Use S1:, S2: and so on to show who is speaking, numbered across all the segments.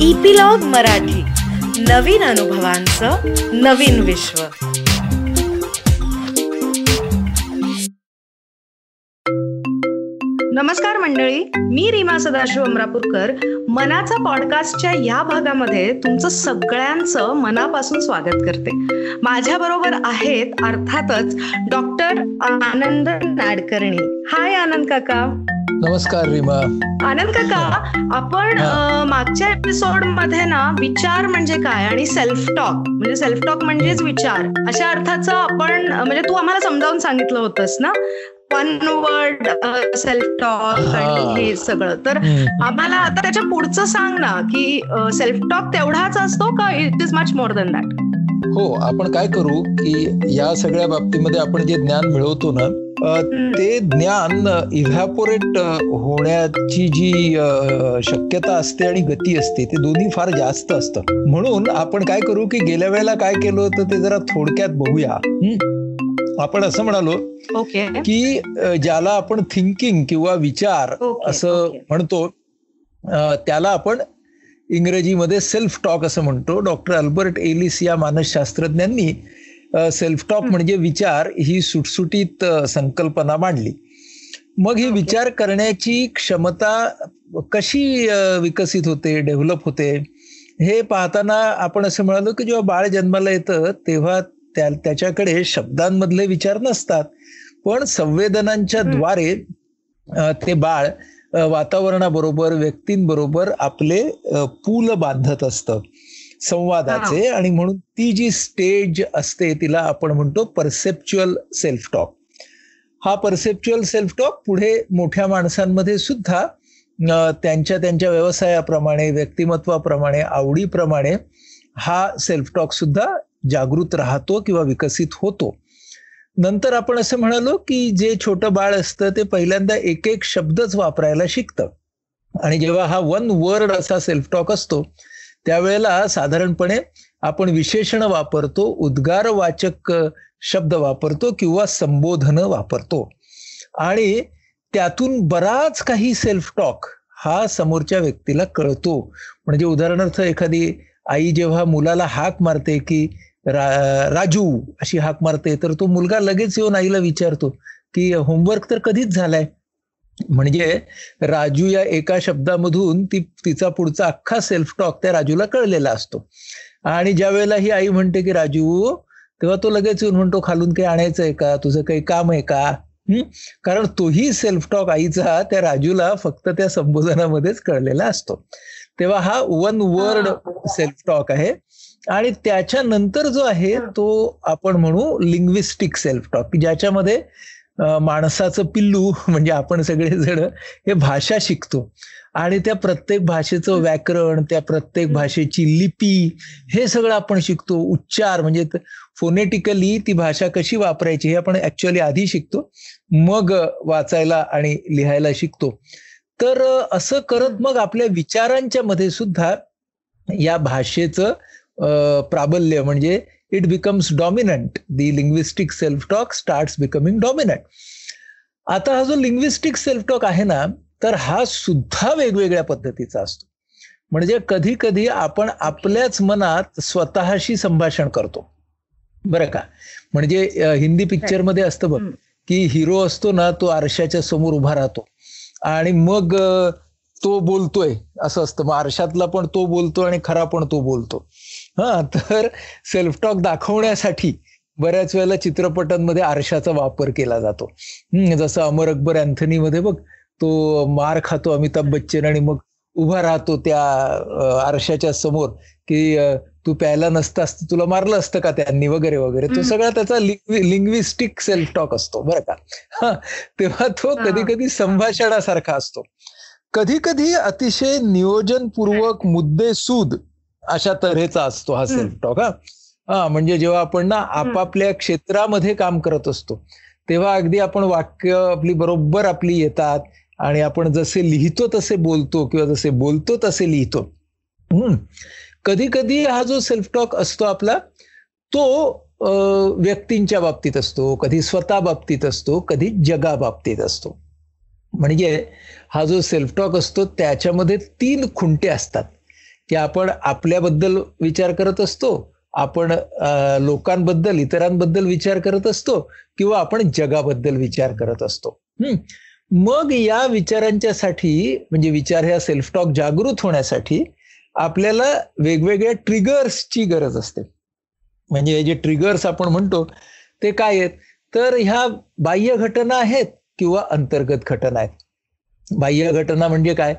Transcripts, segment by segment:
S1: Epilogue Marathi. नवीन अनुभवांचं नवीन विश्व. नमस्कार मंडळी मी रीमा सदाशिव अमरापूरकर. मनाचा पॉडकास्टच्या या भागामध्ये तुमचं सगळ्यांचं मनापासून स्वागत करते. माझ्या बरोबर आहेत अर्थातच डॉक्टर आनंद नाडकर्णी. हाय आनंद काका.
S2: नमस्कार रीमा.
S1: आनंद काका आपण मागच्या एपिसोडमध्ये ना विचार म्हणजे काय आणि सेल्फ टॉक म्हणजे सेल्फ टॉक म्हणजेच विचार. अशा अर्थाचं आपण म्हणजे तू आम्हाला समजावून सांगितलं होतंस ना? वन वर्ड सेल्फ टॉक आणि हे सगळं. तर आम्हाला आता त्याच्या पुढचं सांग ना की सेल्फ टॉक तेवढाच असतो का it is much more than that
S2: हो आपण काय करू की या सगळ्या बाबतीमध्ये आपण जे ज्ञान मिळवतो ना ते ज्ञान इव्हॅपोरेट होण्याची जी शक्यता असते आणि गती असते ते दोन्ही फार जास्त असतं. म्हणून आपण काय करू की गेल्या वेळेला काय केलं होतं ते जरा थोडक्यात बघूया. आपण असं म्हणालो
S1: ओके.
S2: की ज्याला आपण थिंकिंग किंवा विचार असं म्हणतो त्याला आपण इंग्रजीमध्ये सेल्फ टॉक असं म्हणतो. डॉक्टर अल्बर्ट एलिस या मानसशास्त्रज्ञांनी सेल्फ टॉक म्हणजे विचार ही सुटसुटीत संकल्पना मांडली. मग ही विचार करण्याची क्षमता कशी विकसित होते डेव्हलप होते? हे पाहताना आपण असं म्हणालो की जेव्हा बाळ जन्माला येतं तेव्हा त्या त्याच्याकडे शब्दांमधले विचार नसतात. पण संवेदनांच्या द्वारे ते बाळ वातावरणाबरोबर व्यक्तींबरोबर आपले पूल बांधत असतं. संवादाचे आणि म्हणून ती जी स्टेज असते तिला आपण म्हणतो परसेप्च्युअल सेल्फ टॉक हा परसेप्च्युअल सेल्फ टॉक पुढे मोठ्या माणसांमध्ये सुद्धा त्यांच्या त्यांच्या व्यवसायाप्रमाणे व्यक्तिमत्वाप्रमाणे आवडीप्रमाणे हा सेल्फ टॉक सुद्धा जागृत राहतो किंवा विकसित होतो. नंतर आपण असं म्हणालो की जे छोटं बाळ असतं ते पहिल्यांदा एक एक शब्दच वापरायला शिकतं. आणि जेव्हा हा वन वर्ड असा सेल्फ टॉक असतो त्यावेळेला साधारणपणे आपण विशेषण वापरतो उद्गारवाचक शब्द वापरतो किंवा संबोधन वापरतो. आणि त्यातून बराच काही सेल्फ टॉक हा समोरच्या व्यक्तीला कळतो. म्हणजे उदाहरणार्थ एखादी आई जेव्हा मुलाला हाक मारते की रा राजू अशी हाक मारते. तर तो मुलगा लगेच येऊन आईला विचारतो की होमवर्क तर कधीच झालाय? म्हणजे राजू या एका शब्दामधून ती तिचा पुढचा अख्खा सेल्फ टॉक त्या राजूला कळलेला असतो. आणि ज्या वेळेला ही आई म्हणते की राजू तेव्हा तो लगेच येऊन म्हणतो खालून काही आणायचं आहे का? तुझं काही काम आहे का? कारण तोही सेल्फ टॉक आईचा त्या राजूला फक्त त्या संबोधनामध्येच कळलेला असतो. तेव्हा हा वन वर्ड सेल्फ टॉक आहे. आणि त्याच्यानंतर जो आहे तो आपण म्हणू लिंग्विस्टिक सेल्फ टॉक ज्याच्यामध्ये माणसाचं पिल्लू म्हणजे आपण सगळेजण हे भाषा शिकतो. आणि त्या प्रत्येक भाषेचं व्याकरण त्या प्रत्येक भाषेची लिपी हे सगळं आपण शिकतो. उच्चार म्हणजे फोनेटिकली ती भाषा कशी वापरायची हे आपण ऍक्च्युअली आधी शिकतो. मग वाचायला आणि लिहायला शिकतो. तर असं करत मग आपल्या विचारांच्या मध्ये सुद्धा या भाषेचं प्राबल्य म्हणजे it becomes dominant the linguistic self talk start becoming dominant आता हा जो लिंग्विस्टिक सेल्फ टॉक आहे ना तर हा सुद्धा वेगवेगळ्या पद्धतीचा असतो. म्हणजे कधी कधी आपण आपल्याच मनात स्वतःशी संभाषण करतो. बरं का? म्हणजे हिंदी पिक्चरमध्ये असतं बघ की हिरो असतो ना तो आरशाच्या समोर उभा राहतो. आणि मग तो बोलतोय असं असतं. मग आरशातला पण तो बोलतो आणि खरा पण तो बोलतो. हा तर सेल्फ टॉक दाखवण्यासाठी बऱ्याच वेळेला चित्रपटांमध्ये आरशाचा वापर केला जातो. जसं अमर अकबर अँथनी मध्ये बघ तो मार खातो अमिताभ बच्चन आणि मग उभा राहतो त्या आरशाच्या समोर की तू प्यायला नसतास तुला मारलं असतं का त्यांनी वगैरे वगैरे. तो सगळा त्याचा लिंग्विस्टिक सेल्फ टॉक असतो बरं का. तेव्हा तो कधी कधी संभाषणासारखा असतो. कधी कधी अतिशय नियोजनपूर्वक मुद्देसूद अशा तऱ्हेचा असतो हा सेल्फ टॉक हा. हा म्हणजे जेव्हा आपण ना आपापल्या क्षेत्रामध्ये काम करत असतो तेव्हा अगदी आपण वाक्य आपली बरोबर आपली येतात आणि आपण जसे लिहितो तसे बोलतो किंवा जसे बोलतो तसे लिहितो. हम्म. कधी कधी हा जो सेल्फ टॉक असतो आपला तो व्यक्तींच्या बाबतीत असतो कधी स्वतः बाबतीत असतो कधी जगा बाबतीत असतो. म्हणजे हा जो सेल्फ टॉक असतो त्याच्यामध्ये तीन खुंटे असतात. की आपण आपल्याबद्दल विचार करत असतो आपण लोकांबद्दल इतरांबद्दल विचार करत असतो किंवा आपण जगाबद्दल विचार करत असतो. मग या विचारांच्यासाठी म्हणजे विचार ह्या सेल्फ टॉक जागृत होण्यासाठी आपल्याला वेगवेगळ्या ट्रिगर्सची गरज असते. म्हणजे जे ट्रिगर्स आपण म्हणतो ते काय आहेत? तर ह्या बाह्य घटना आहेत किंवा अंतर्गत घटना आहेत. बाह्य घटना म्हणजे काय?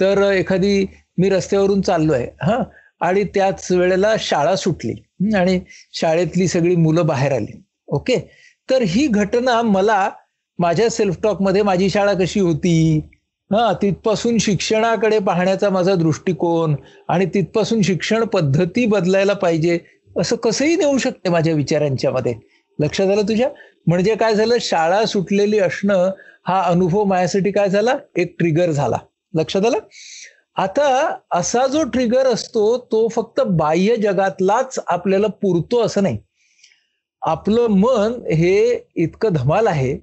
S2: तर एखादी मी रस्त्यावरून चाललोय हा. आणि त्याच वेळेला शाळा सुटली. आणि शाळेतली सगळी मुलं बाहेर आली. ओके? तर ही घटना मला माझ्या सेल्फ टॉकमध्ये माझी शाळा कशी होती? हा तिथपासून शिक्षणाकडे पाहण्याचा माझा दृष्टिकोन आणि तिथपासून शिक्षण पद्धती बदलायला पाहिजे असं कसंही नेऊ शकते माझ्या विचारांच्या मध्ये. लक्षात आलं तुझ्या? म्हणजे काय झालं? शाळा सुटलेली असणं हा अनुभव माझ्यासाठी काय झाला? एक ट्रिगर झाला. लक्षात आलं? आता असा जो ट्रिगर असतो तो फक्त बाह्य जगातलाच आपल्याला पुरतो असं नाही. आपलं मन हे इतकं धमाल आहे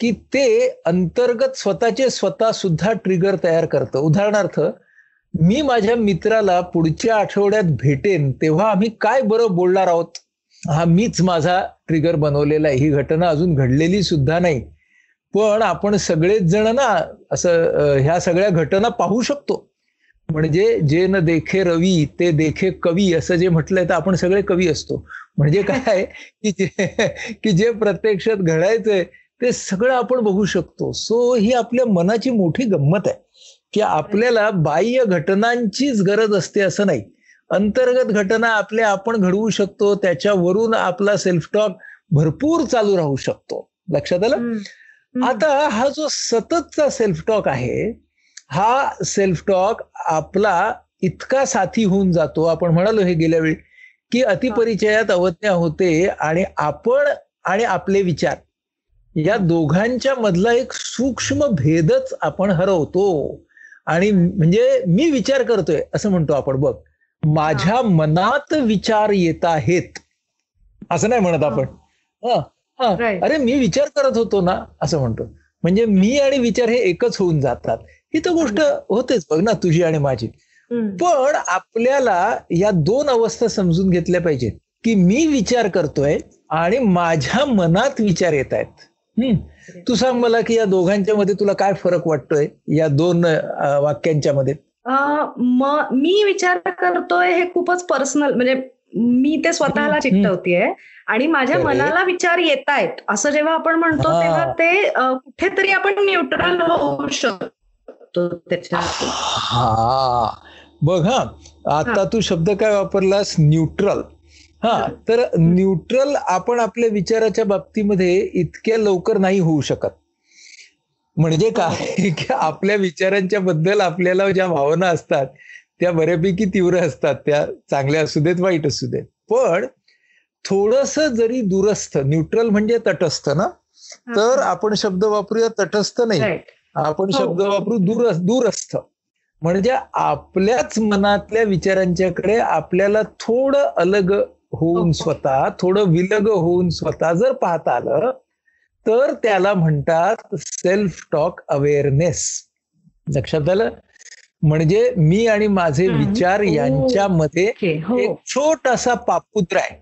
S2: की ते अंतर्गत स्वतःचे स्वतः सुद्धा ट्रिगर तयार करतं. उदाहरणार्थ मी माझ्या मित्राला पुढच्या आठवड्यात भेटेन तेव्हा आम्ही काय बरं बोलणार आहोत? हा मीच माझा ट्रिगर बनवलेला आहे. ही घटना अजून घडलेली सुद्धा नाही. पण आपण सगळेच जण ना असं ह्या सगळ्या घटना पाहू शकतो. म्हणजे जे न देखे रवी ते देखे कवी असं जे म्हटलंय तर आपण सगळे कवी असतो. म्हणजे काय की जे की जे प्रत्यक्षात घडायचंय ते सगळं आपण बघू शकतो. सो ही आपल्या मनाची मोठी गंमत आहे. की आपल्याला बाह्य घटनांचीच गरज असते असं नाही. अंतर्गत घटना आपल्या आपण घडवू शकतो त्याच्यावरून आपला सेल्फ टॉक भरपूर चालू राहू शकतो. लक्षात आलं? आता हा जो सततचा सेल्फ टॉक आहे हा सेल्फ टॉक आपला इतका साथी होऊन जातो. आपण म्हणालो हे गेल्या वेळी की अतिपरिचयात अवज्ञा होते आणि आपण आणि आपले विचार. या दोघांच्या मधला एक सूक्ष्म भेदच आपण हरवतो. आणि म्हणजे मी विचार करतोय असं म्हणतो आपण बघ. माझ्या मनात विचार येत आहेत. असं नाही म्हणत आपण. हा अरे मी विचार करत होतो ना असं म्हणतो. म्हणजे मी आणि विचार हे एकच होऊन जातात. ही तर गोष्ट होतेच बघ ना तुझी आणि माझी. पण आपल्याला या दोन अवस्था समजून घेतल्या पाहिजेत की मी विचार करतोय आणि माझ्या मनात विचार येत आहेत. तू सांग मला की या दोघांच्या मध्ये तुला काय फरक वाटतोय? या दोन वाक्यांच्या मध्ये.
S1: मी विचार करतोय हे खूपच पर्सनल म्हणजे मी ते स्वतःला चिकटवतेय आणि माझ्या मनाला विचार येत आहेत असं जेव्हा आपण म्हणतो तेव्हा ते कुठेतरी आपण न्यूट्रल होऊ शकतो. त्याच्या
S2: हा. बघ हा आता तू शब्द काय वापरलास? न्यूट्रल. हा तर न्यूट्रल आपण आपल्या विचाराच्या बाबतीमध्ये इतक्या लवकर नाही होऊ शकत. म्हणजे काय? की आपल्या विचारांच्या बद्दल आपल्याला ज्या भावना असतात त्या बऱ्यापैकी तीव्र असतात त्या चांगल्या असू देत वाईट असू देत. पण थोडस जरी दूरस्थ न्यूट्रल म्हणजे तटस्थ ना? तर आपण शब्द वापरूया तटस्थ नाही. आपण शब्द वापरू दूर दूरस्थ. म्हणजे आपल्याच मनातल्या विचारांच्याकडे आपल्याला थोडं अलग होऊन स्वतः थोडं विलग होऊन स्वतः जर पाहता आलं तर त्याला म्हणतात सेल्फ टॉक अवेअरनेस लक्षात आलं? म्हणजे मी आणि माझे विचार यांच्यामध्ये एक छोटासा पापुद्र आहे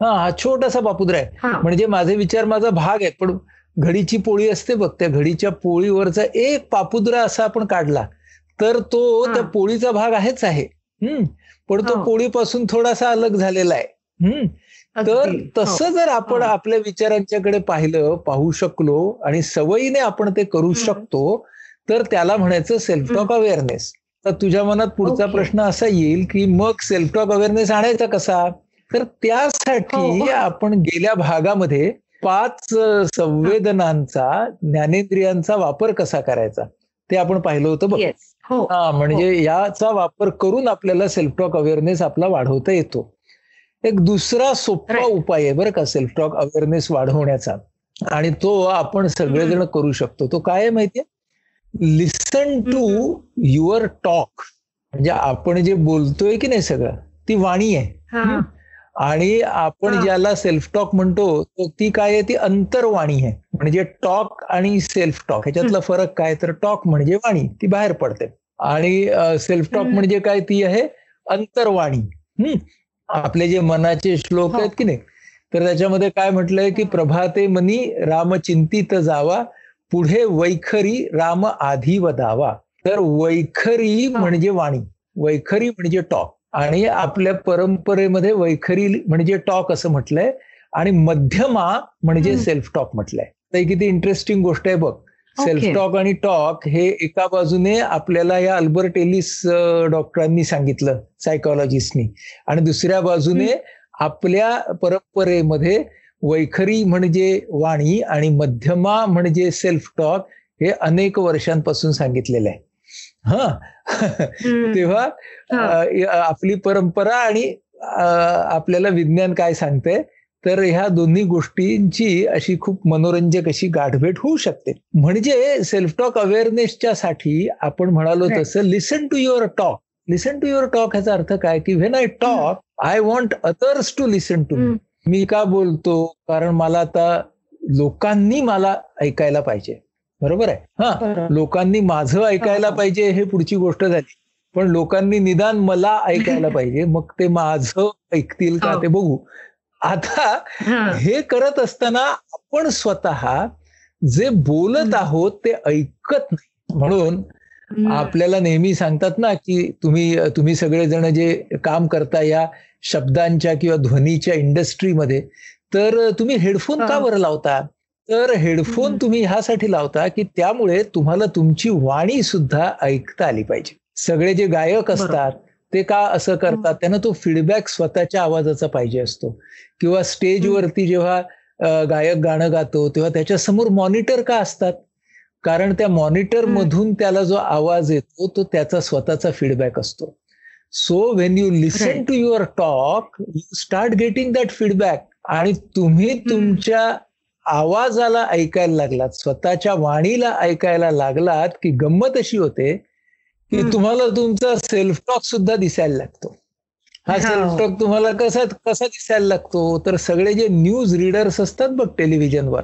S2: हा हा छोटासा पापुद्र आहे म्हणजे माझे विचार माझा भाग आहे पण घडीची पोळी असते बघ त्या घडीच्या पोळीवरचा एक पापुद्रा असा आपण काढला तर तो त्या पोळीचा भाग आहेच आहे. हम्म. पण तो पोळीपासून थोडासा अलग झालेला आहे. हम्म. तर तसं जर आपण आपल्या विचारांच्याकडे पाहिलं पाहू शकलो आणि सवयीने आपण ते करू शकतो तर त्याला म्हणायचं सेल्फ टॉक अवेअरनेस तर तुझ्या मनात पुढचा प्रश्न असा येईल की मग सेल्फ टॉक अवेअरनेस आणायचा कसा? तर त्यासाठी आपण गेल्या भागामध्ये पाच संवेदनांचा ज्ञानेंद्रियांचा वापर कसा करायचा? ते आपण पाहिलं होतं बघ. हा. म्हणजे याचा वापर करून आपल्याला सेल्फ टॉक अवेअरनेस आपला वाढवता येतो. एक दुसरा सोपा उपाय आहे बरं का सेल्फ टॉक अवेअरनेस वाढवण्याचा. आणि तो आपण सगळेजण करू शकतो. तो काय आहे माहितीये? लिसन टू युअर टॉक म्हणजे आपण जे बोलतोय की नाही सगळं ती वाणी आहे. आणि आपण ज्याला सेल्फ टॉक म्हणतो ती काय आहे? ती अंतरवाणी आहे. म्हणजे टॉक आणि सेल्फ टॉक ह्याच्यातला फरक काय? तर टॉक म्हणजे वाणी. ती बाहेर पडते. आणि सेल्फ टॉक म्हणजे काय? ती आहे अंतर्वाणी. हम्म. आपले जे मनाचे श्लोक आहेत की नाही? तर त्याच्यामध्ये काय म्हटलंय की प्रभाते मनी राम चिंतित जावा पुढे वैखरी राम आधी वदावा तर वैखरी म्हणजे वाणी. वैखरी म्हणजे टॉक आणि आपल्या परंपरेमध्ये वैखरी म्हणजे टॉक असं म्हटलंय आणि मध्यमा म्हणजे सेल्फ टॉक म्हटलंय. तर किती इंटरेस्टिंग गोष्ट आहे बघ. सेल्फ टॉक आणि टॉक हे एका बाजूने आपल्याला या अल्बर्ट एलिस डॉक्टरांनी सांगितलं सायकोलॉजिस्टनी. आणि दुसऱ्या बाजूने आपल्या परंपरेमध्ये वैखरी म्हणजे वाणी आणि मध्यमा म्हणजे सेल्फ टॉक हे अनेक वर्षांपासून सांगितलेलं आहे. हा. तेव्हा आपली परंपरा आणि आपल्याला विज्ञान काय सांगते तर ह्या दोन्ही गोष्टींची अशी खूप मनोरंजक अशी गाठभेट होऊ शकते. म्हणजे सेल्फ टॉक अवेअरनेसच्या साठी आपण म्हणालो तसं listen to your talk listen to your talk ह्याचा अर्थ काय? की when I talk I want others to listen to me मी का बोलतो? कारण मला आता लोकांनी मला ऐकायला पाहिजे. बरोबर आहे. हा लोकांनी माझं ऐकायला पाहिजे हे पुढची गोष्ट झाली. पण लोकांनी निदान मला ऐकायला पाहिजे. मग ते माझं ऐकतील का ते बघू. आता हे. करत असताना आपण स्वतः जे बोलत आहोत ते ऐकत नाही. म्हणून आपल्याला नेहमी सांगतात ना की तुम्ही तुम्ही सगळेजण जे काम करता या शब्दांच्या किंवा ध्वनीच्या इंडस्ट्रीमध्ये तर तुम्ही हेडफोन का बरं लावता? तर हेडफोन तुम्ही ह्यासाठी लावता की त्यामुळे तुम्हाला तुमची वाणी सुद्धा ऐकता आली पाहिजे. सगळे जे गायक असतात ते का असं करतात? त्यांना तो फीडबॅक स्वतःच्या आवाजाचा पाहिजे असतो. किंवा स्टेजवरती जेव्हा गायक गाणं गातो तेव्हा त्याच्यासमोर मॉनिटर का असतात? कारण त्या मॉनिटर मधून त्याला जो आवाज येतो तो त्याचा स्वतःचा फीडबॅक असतो. So when you listen to your talk you start getting that feedback आणि तुम्ही तुमच्या आवाजाला ऐकायला लागलात स्वतःच्या वाणीला ऐकायला लागलात की गंमत अशी होते की तुम्हाला तुमचा सेल्फ टॉक सुद्धा दिसायला लागतो. हा सेल्फ टॉक तुम्हाला कसा कसा दिसायला लागतो? तर सगळे जे न्यूज रीडर्स असतात बघ टेलिव्हिजनवर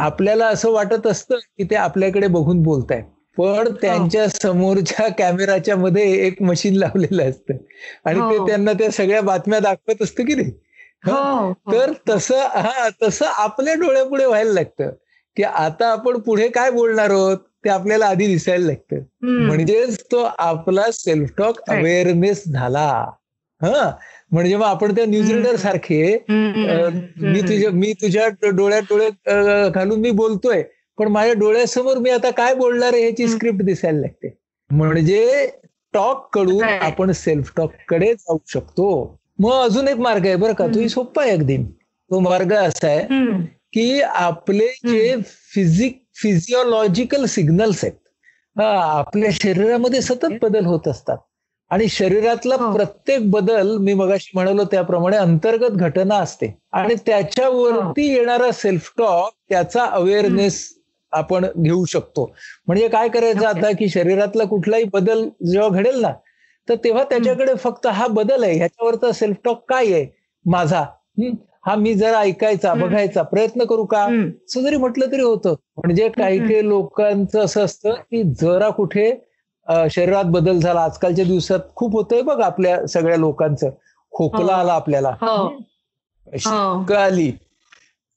S2: आपल्याला असं वाटत असतं की ते आपल्याकडे बघून बोलतायत. पण त्यांच्या समोरच्या कॅमेराच्या मध्ये एक मशीन लावलेलं असतं. आणि ते त्यांना त्या सगळ्या बातम्या दाखवत असतं की नाही? तर तसं हा तसं आपल्या डोळ्यापुढे व्हायला लागतं. की आता आपण पुढे काय बोलणार आहोत ते आपल्याला आधी दिसायला लागतं. म्हणजेच तो आपला सेल्फ टॉक अवेअरनेस झाला. हा? म्हणजे मग आपण त्या न्यूज रीडर सारखे मी तुझ्या मी तुझ्या डोळ्यात डोळे घालून मी बोलतोय. पण माझ्या डोळ्यासमोर मी आता काय बोलणार आहे ह्याची स्क्रिप्ट दिसायला लागते. म्हणजे टॉककडून आपण सेल्फ टॉककडे जाऊ शकतो. मग अजून एक मार्ग आहे बरं का. तोही सोपा आहे अगदी. तो मार्ग असा आहे की आपले जे फिजिक फिजिओलॉजिकल सिग्नल्स आहेत आपल्या शरीरामध्ये सतत बदल होत असतात. आणि शरीरातला प्रत्येक बदल मी मगाशी म्हणालो त्याप्रमाणे अंतर्गत घटना असते. आणि त्याच्यावरती येणारा सेल्फ टॉक त्याचा अवेअरनेस आपण घेऊ शकतो. म्हणजे काय करायचं आता की शरीरातला कुठलाही बदल जेव्हा घडेल ना तर तेव्हा त्याच्याकडे फक्त हा बदल आहे. ह्याच्यावरचा सेल्फ टॉक काय आहे? माझा. हा मी जरा ऐकायचा बघायचा प्रयत्न करू का? असं जरी म्हटलं तरी होतं. म्हणजे काही काही लोकांचं असं असतं की जरा कुठे शरीरात बदल झाला. आजकालच्या दिवसात खूप होतंय बघ आपल्या सगळ्या लोकांचं. खोकला आला आपल्याला. शिंका आली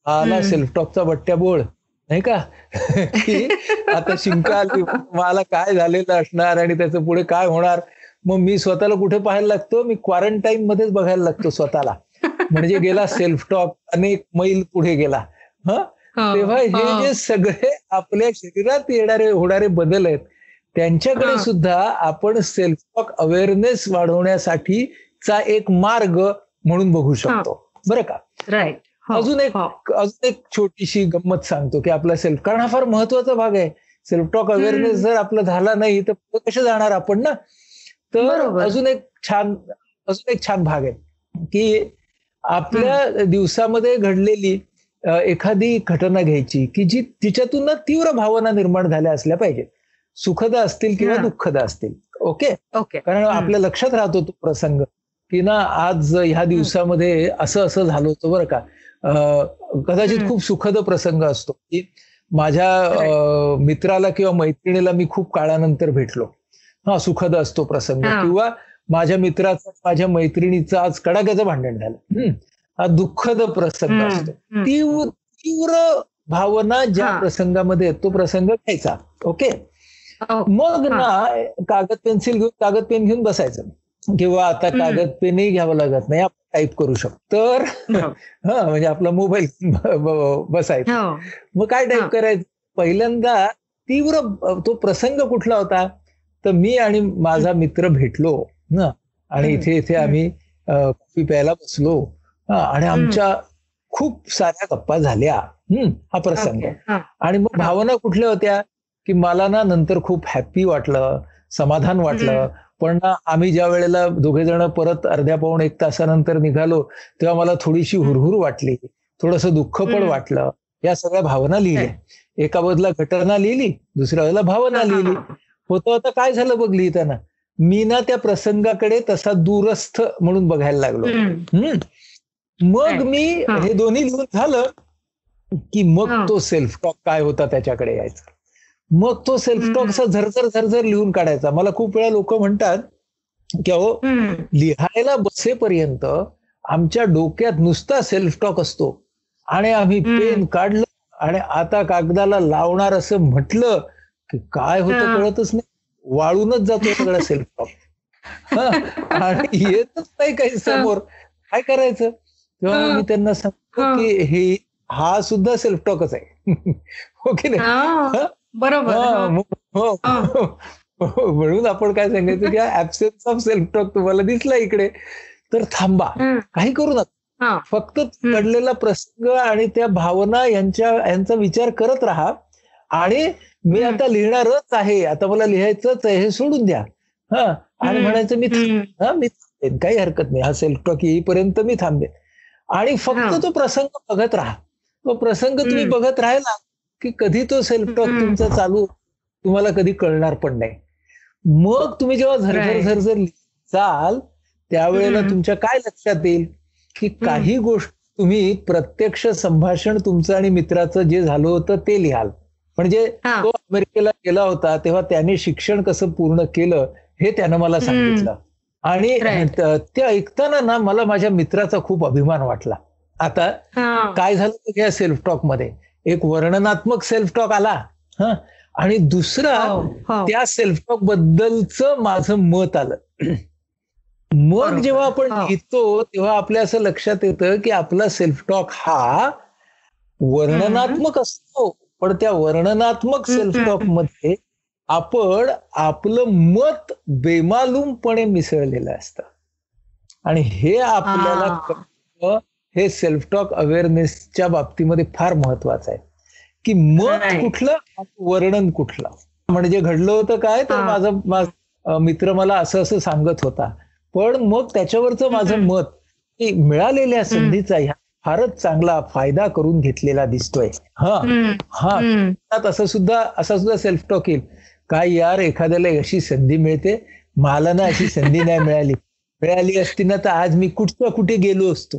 S2: आला सेल्फ टॉकचा बट्ट्या बोळ. नाही का? की आता शिंका आली. मला काय झालेलं असणार आणि त्याचं पुढे काय होणार? मग मी स्वतःला कुठे पाहायला लागतो? मी क्वारंटाईन मध्येच बघायला लागतो स्वतःला. म्हणजे गेला सेल्फ टॉक अनेक मैल पुढे गेला. हा? तेव्हा हे जे सगळे आपल्या शरीरात येणारे होणारे बदल आहेत त्यांच्याकडे सुद्धा आपण सेल्फ टॉक अवेअरनेस वाढवण्यासाठीचा एक मार्ग म्हणून बघू शकतो. बरं का?
S1: राईट
S2: अजून एक अजून एक छोटीशी गंमत सांगतो की आपला सेल्फ कारण हा फार महत्त्वाचा भाग आहे. सेल्फ टॉक अवेअरनेस जर आपला झाला नाही तर कसे जाणार आपण ना? तर अजून एक छान अजून एक छान भाग आहे की आपल्या दिवसामध्ये घडलेली एखादी घटना घ्यायची की जी तिच्यातून ना तीव्र भावना निर्माण झाल्या असल्या पाहिजेत. सुखद असतील किंवा दुःखद असतील. ओके?
S1: ओके.
S2: कारण आपल्या लक्षात राहतो तो प्रसंग की ना आज ह्या दिवसामध्ये असं असं झालं होतं बरं का. कदाचित खूप सुखद प्रसंग असतो की माझ्या मित्राला किंवा मैत्रिणीला मी खूप काळानंतर भेटलो. हा सुखद असतो प्रसंग. किंवा माझ्या मित्राचं माझ्या मैत्रिणीचं आज कडाक्याचं भांडण झालं. हा दुःखद प्रसंग असतो. तीव्र तीव्र भावना ज्या प्रसंगामध्ये तो प्रसंग घ्यायचा. ओके? मग ना कागद पेन्सिल घेऊन कागद पेन घेऊन बसायचं. किंवा आता कागद पेनही घ्यावं लागत नाही. आपण टाईप करू शकतो. तर हा. म्हणजे आपला मोबाईल बसायचा. मग काय टाईप करायचं? पहिल्यांदा तीव्र तो प्रसंग कुठला होता? तर मी आणि माझा मित्र भेटलो ना? आणि इथे इथे आम्ही कॉफी प्यायला बसलो आणि आमच्या खूप साऱ्या गप्पा झाल्या हम्म? हा प्रसंग. आणि मग भावना कुठल्या होत्या? की मला ना नंतर खूप हॅप्पी वाटलं समाधान वाटलं. पण ना आम्ही ज्या वेळेला दोघे जण परत अर्ध्या पाऊण एक तासानंतर निघालो तेव्हा मला थोडीशी हुरहुर वाटली. थोडस दुःख पण वाटलं. या सगळ्या भावना लिहिल्या. एका बदला घटना लिहिली दुसऱ्या वेळेला भावना लिहिली. होतं आता काय झालं बघ लिहिताना मी ना त्या प्रसंगाकडे तसा दूरस्थ म्हणून बघायला लागलो. हम्म. मग मी हे. दोन्ही लिहून झालं की मग तो सेल्फ टॉक काय होता त्याच्याकडे यायचा. मग तो सेल्फ टॉक असा झरझर झरझर लिहून काढायचा. मला खूप वेळा लोक म्हणतात की अहो लिहायला बसेपर्यंत आमच्या डोक्यात नुसता सेल्फ टॉक असतो. आणि आम्ही पेन काढलं आणि आता कागदाला लावणार असं म्हटलं की काय होतं कळतच नाही. वाळूनच जातो सगळं सेल्फ टॉक आणि येतच नाही काही समोर. काय करायचं? तेव्हा मी त्यांना सांगतो की हे हा सुद्धा सेल्फ टॉकच आहे ओके नाही?
S1: बरोबर
S2: म्हणून आपण काय सांगायचं की ऍबसेन्स ऑफ सेल्फ टॉक तुम्हाला दिसला इकडे. तर थांबा. काही करू नका. फक्त घडलेला प्रसंग आणि त्या भावना यांच्या यांचा विचार करत राहा. आणि मी आता लिहिणारच आहे. आता मला लिहायचंच आहे हे सोडून द्या. हा. आणि म्हणायचं मी हा मी थांबेन. काही हरकत नाही. हा सेल्फ टॉक येईपर्यंत मी थांबेन. आणि फक्त तो प्रसंग बघत राहा. तो प्रसंग तुम्ही बघत राहिला की कधी तो सेल्फ टॉक तुमचा चालू तुम्हाला कधी कळणार पण नाही. मग तुम्ही जेव्हा झरझर झरझर चाल त्यावेळेला तुमच्या काय लक्षात येईल? की काही गोष्ट तुम्ही प्रत्यक्ष संभाषण तुमचं आणि मित्राचं जे झालं होतं ते लिहाल. म्हणजे तो अमेरिकेला गेला होता तेव्हा त्याने शिक्षण कसं पूर्ण केलं हे त्यानं मला सांगितलं. आणि ते ऐकताना ना मला माझ्या मित्राचा खूप अभिमान वाटला. आता काय झालं या सेल्फ टॉकमध्ये? एक वर्णनात्मक सेल्फ टॉक आला हा? आणि दुसरा त्या सेल्फ टॉक बद्दलच माझं मत आलं. मग जेव्हा आपण लिहितो तेव्हा आपल्या असं लक्षात येतं की आपला सेल्फ टॉक हा वर्णनात्मक असतो. पण त्या वर्णनात्मक सेल्फ टॉकमध्ये आपण आपलं मत बेमालूमपणे मिसळलेलं असतं. आणि हे आपल्याला हे. सेल्फ टॉक अवेअरनेसच्या बाबतीमध्ये फार महत्वाचं आहे. की मत कुठलं वर्णन कुठलं. म्हणजे घडलं होतं काय तर माझं मित्र मला असं असं सांगत होता. पण मग त्याच्यावरचं माझं मत की मिळालेल्या संधीचा ह्या फारच चांगला फायदा करून घेतलेला दिसतोय. हा. हा. असं सुद्धा असा सुद्धा सेल्फ टॉक येईल. काय यार एखाद्याला अशी संधी मिळते? मला ना अशी संधी नाही मिळाली. मिळाली असती ना तर आज मी कुठच्या कुठे गेलो असतो?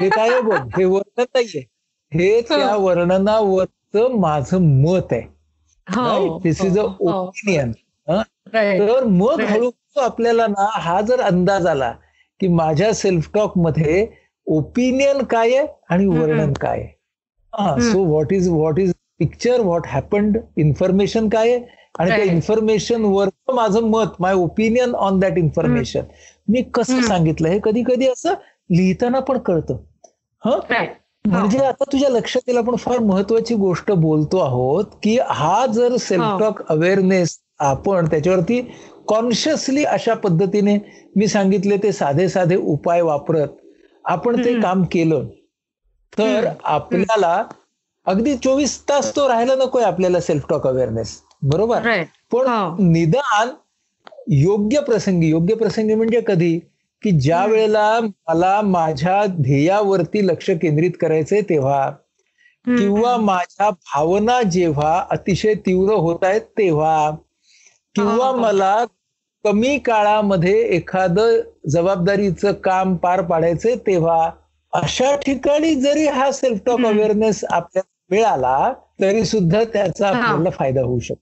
S2: हे काय बघ हे वर्णन नाहीये. हे त्या वर्णनावरच माझं मत आहे. दिस इज अ ओपिनियन तर मग हळूहळू आपल्याला ना हा जर अंदाज आला की माझ्या सेल्फ टॉकमध्ये ओपिनियन काय आहे आणि वर्णन काय आहे? So what is what is picture what happened information काय आहे? आणि त्या इन्फॉर्मेशन वर माझं मत my opinion on that information मी कसं सांगितलं? हे कधी कधी असं लिहिताना पण कळतं. ह? म्हणजे आता तुझ्या लक्षात येईल आपण फार महत्वाची गोष्ट बोलतो आहोत की हा जर सेल्फ टॉक अवेअरनेस आपण त्याच्यावरती कॉन्शियसली अशा पद्धतीने मी सांगितले ते साधे साधे उपाय वापरत आपण ते काम केलं तर आपल्याला अगदी चोवीस तास तो राहायला नकोय आपल्याला सेल्फ टॉक अवेअरनेस बरोबर पण निदान योग्य प्रसंगी योग्य प्रसंगी म्हणजे कधी? की ज्या वेळेला मला माझ्या ध्येयावरती लक्ष केंद्रित करायचंय तेव्हा किंवा माझ्या भावना जेव्हा अतिशय तीव्र होत आहेत तेव्हा किंवा मला कमी काळामध्ये एखादं जबाबदारीचं काम पार पाडायचंय तेव्हा अशा ठिकाणी जरी हा सेल्फ टॉक अवेअरनेस आपल्याला मिळाला तरी सुद्धा त्याचा आपल्याला फायदा होऊ शकतो.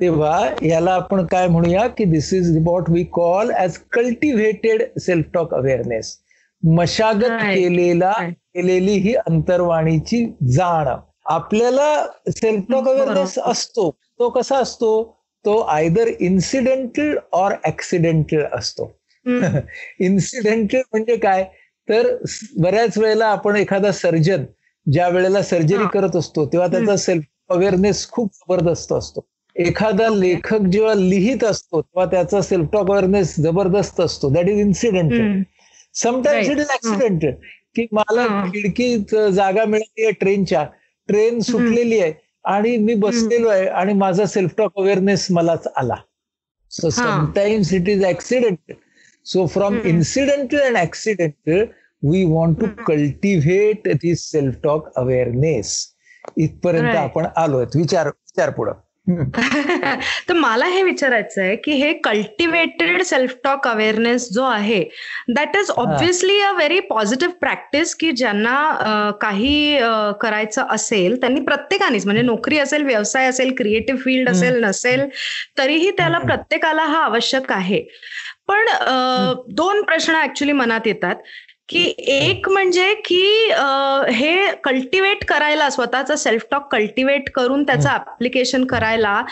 S2: तेव्हा याला आपण काय म्हणूया की this is what we call as cultivated self talk awareness मशागत केलेला केलेली ही अंतर्वाणीची जाण. आपल्याला सेल्फ टॉक अवेअरनेस असतो. तो कसा असतो? तो आयदर इन्सिडेंटल ऑर ऍक्सिडेंटल असतो. इन्सिडेंटल म्हणजे काय? तर बऱ्याच वेळेला आपण एखादा सर्जन ज्या वेळेला सर्जरी करत असतो तेव्हा त्याचा सेल्फ अवेअरनेस खूप जबरदस्त असतो. एखादा लेखक जेव्हा लिहित असतो तेव्हा त्याचा सेल्फ टॉक अवेअरनेस जबरदस्त असतो. That is incidental sometimes it is accidental की मला खिडकीत जागा मिळाली आहे ट्रेनच्या. ट्रेन सुटलेली आहे. आणि मी बसलेलो आहे आणि माझा सेल्फ टॉक अवेअरनेस मलाच आला. So sometimes it is accidental so from incidental and accidental we want to cultivate this self talk awareness इथपर्यंत आपण आलोय. विचार विचार पुढं.
S1: तर मला हे विचारायचं आहे की हे कल्टिवेटेड सेल्फ टॉक अवेअरनेस जो आहे that is obviously a very positive practice की ज्यांना काही करायचं असेल त्यांनी प्रत्येकानेच म्हणजे नोकरी असेल व्यवसाय असेल क्रिएटिव्ह फील्ड असेल नसेल तरीही त्याला प्रत्येकाला हा आवश्यक आहे. पण दोन प्रश्न ऍक्च्युली मनात येतात. की एक म्हणजे की हे कल्टिवेट करायला स्वतःचा सेल्फ टॉक कल्टिवेट करून त्याचं ऍप्लिकेशन करायला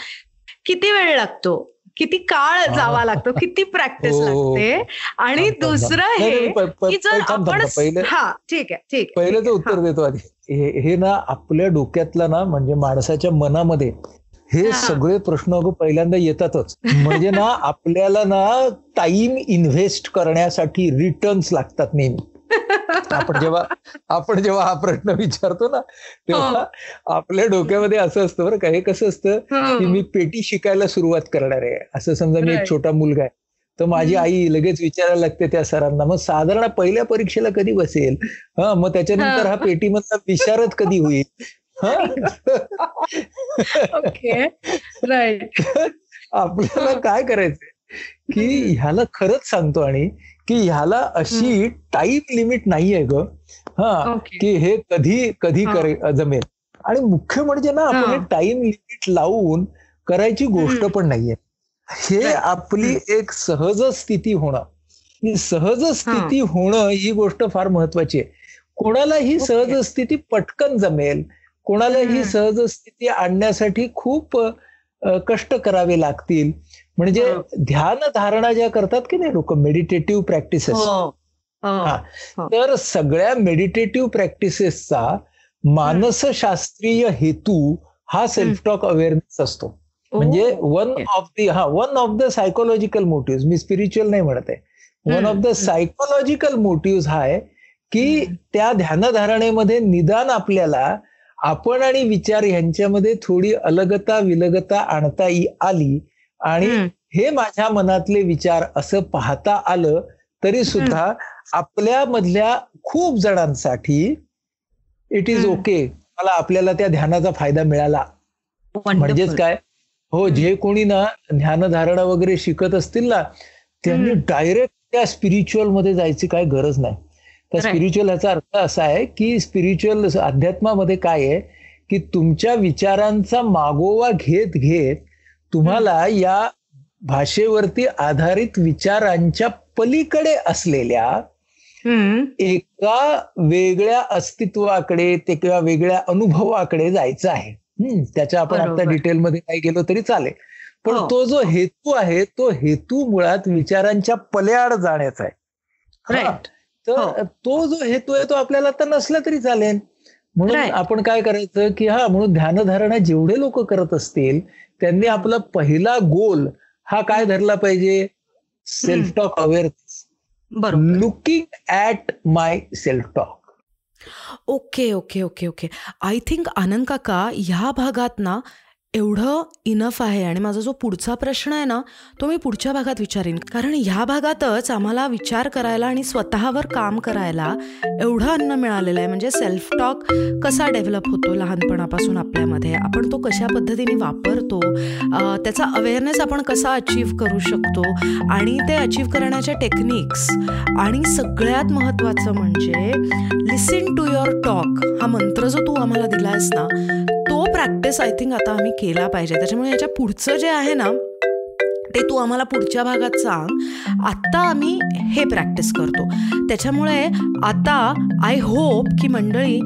S1: किती वेळ लागतो? किती काळ जावा लागतो? किती प्रॅक्टिस हो. लागते? आणि दुसरं हे की जर आपण हा ठीक आहे ठीक
S2: पहिलं तर उत्तर देतो आधी. हे ना आपल्या डोक्यातला ना म्हणजे माणसाच्या मनामध्ये हे सगळे प्रश्न अगं पहिल्यांदा येतातच. म्हणजे ना आपल्याला ना टाइम इन्व्हेस्ट करण्यासाठी रिटर्न्स लागतात नेहमी. आपण जेव्हा आपण जेव्हा हा प्रश्न विचारतो ना तेव्हा हो. आपल्या डोक्यामध्ये असं असतं बरं का हे कसं असतं की मी पेटी शिकायला सुरुवात करणार आहे. असं समजा मी एक छोटा मुलगा आहे. तर माझी आई लगेच विचारायला लागते त्या सरांना मग साधारण पहिल्या परीक्षेला कधी बसेल? हा मग त्याच्यानंतर हा पेटीमधला विशारद कधी होईल?
S1: ओके. राईट
S2: आपल्याला काय करायचंय? की ह्याला खरंच सांगतो आणि की ह्याला अशी टाईम लिमिट नाहीये ग. हा? की हे कधी कधी करे जमेल. आणि मुख्य म्हणजे ना आपण टाइम लिमिट लावून करायची गोष्ट पण नाहीये. हे आपली एक सहज स्थिती होणं. ही सहज स्थिती होणं ही गोष्ट फार महत्वाची आहे. कोणाला ही सहज स्थिती पटकन जमेल. कोणाला ही सहज स्थिती आणण्यासाठी खूप कष्ट करावे लागतील. म्हणजे ध्यान धारणा ज्या करतात की नाही लोक? मेडिटेटिव्ह प्रॅक्टिसेस हो. हो. तर सगळ्या मेडिटेटिव्ह प्रॅक्टिसेसचा मानसशास्त्रीय हेतू हा सेल्फ टॉक अवेअरनेस असतो. म्हणजे वन ऑफ दी हा one of the psychological motive me spiritual नाही म्हणत आहे. One of the psychological motive हा आहे की त्या ध्यानधारणेमध्ये निदान आपल्याला आपण आणि विचार यांच्यामध्ये थोडी अलगता विलगता आणता आली आणि हे माझ्या मनातले विचार असं पाहता आलं तरी सुद्धा आपल्या मधल्या खूप जणांसाठी इट इज ओके मला आपल्याला त्या ध्यानाचा फायदा मिळाला. म्हणजेच काय? हो जे कोणी ना ध्यानधारणा वगैरे शिकत असतील ना त्यांनी डायरेक्ट त्या स्पिरिच्युअलमध्ये जायची काय गरज नाही. तर स्पिरिच्युअल ह्याचा अर्थ असा आहे की स्पिरिच्युअल अध्यात्मामध्ये काय आहे? की तुमच्या विचारांचा मागोवा घेत घेत तुम्हाला या भाषेवरती आधारित विचारांच्या पलीकडे असलेल्या एका वेगळ्या अस्तित्वाकडे ते किंवा वेगळ्या अनुभवाकडे जायचं आहे. त्याच्या आपण आता डिटेलमध्ये काही गेलो तरी चालेल. पण हो. तो जो हेतू आहे तो हेतू मुळात विचारांच्या पल्याड जाण्याचा आहे. तर हो. तो जो हेतू आहे तो आपल्याला आता नसला तरी चालेल. म्हणून आपण काय करायचं की हा म्हणून ध्यानधारणा जेवढे लोक करत असतील त्यांनी आपला पहिला गोल हा काय धरला पाहिजे? Self talk awareness looking at my self talk
S3: okay okay okay okay. I think Anand काका ह्या भागात ना एवढं इनफ आहे आणि माझा जो पुढचा प्रश्न आहे ना तो मी पुढच्या भागात विचारीन. कारण ह्या भागातच आम्हाला विचार करायला आणि स्वतःवर काम करायला एवढं अन्न मिळालेलं आहे. म्हणजे सेल्फ टॉक कसा डेव्हलप होतो लहानपणापासून आपल्यामध्ये? आपण तो कशा पद्धतीने वापरतो? त्याचा अवेअरनेस आपण कसा अचीव करू शकतो? आणि ते अचीव करण्याच्या टेक्निक्स आणि सगळ्यात महत्त्वाचं म्हणजे लिसन टू युअर टॉक हा मंत्र जो तू आम्हाला दिला आहेस ना प्रॅक्टिस आय थिंक आता आम्ही केला पाहिजे. त्याच्यामुळे याच्या पुढचं जे आहे ना ते तू आम्हाला पुढच्या भागात सांग. आत्ता आम्ही हे प्रॅक्टिस करतो. त्याच्यामुळे आता आय होप की मंडळी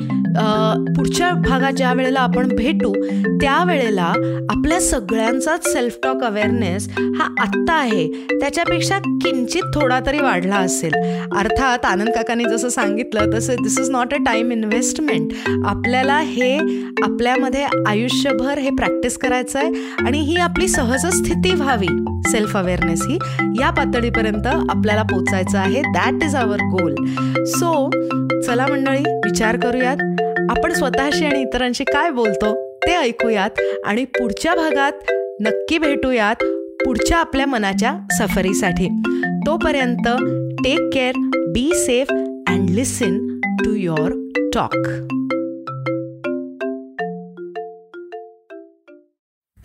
S3: पुढच्या भागात ज्या वेळेला आपण भेटू त्यावेळेला आपल्या सगळ्यांचाच सेल्फ टॉक अवेअरनेस हा आत्ता आहे. त्याच्यापेक्षा किंचित थोडा तरी वाढला असेल. अर्थात आनंद काकांनी जसं सांगितलं तसं this is not a time investment आपल्याला हे आपल्यामध्ये आयुष्यभर हे प्रॅक्टिस करायचं आहे आणि ही आपली सहज स्थिती व्हावी. सेल्फ अवेअरनेस ही या पातळीपर्यंत आपल्याला पोचायचं आहे. That is our goal so चला मंडळी विचार करूयात. आपण स्वतःशी आणि इतरांशी काय बोलतो ते ऐकूयात आणि पुढच्या भागात नक्की भेटूयात पुढच्या आपल्या मनाच्या सफरीसाठी. तोपर्यंत take care be safe and listen to your talk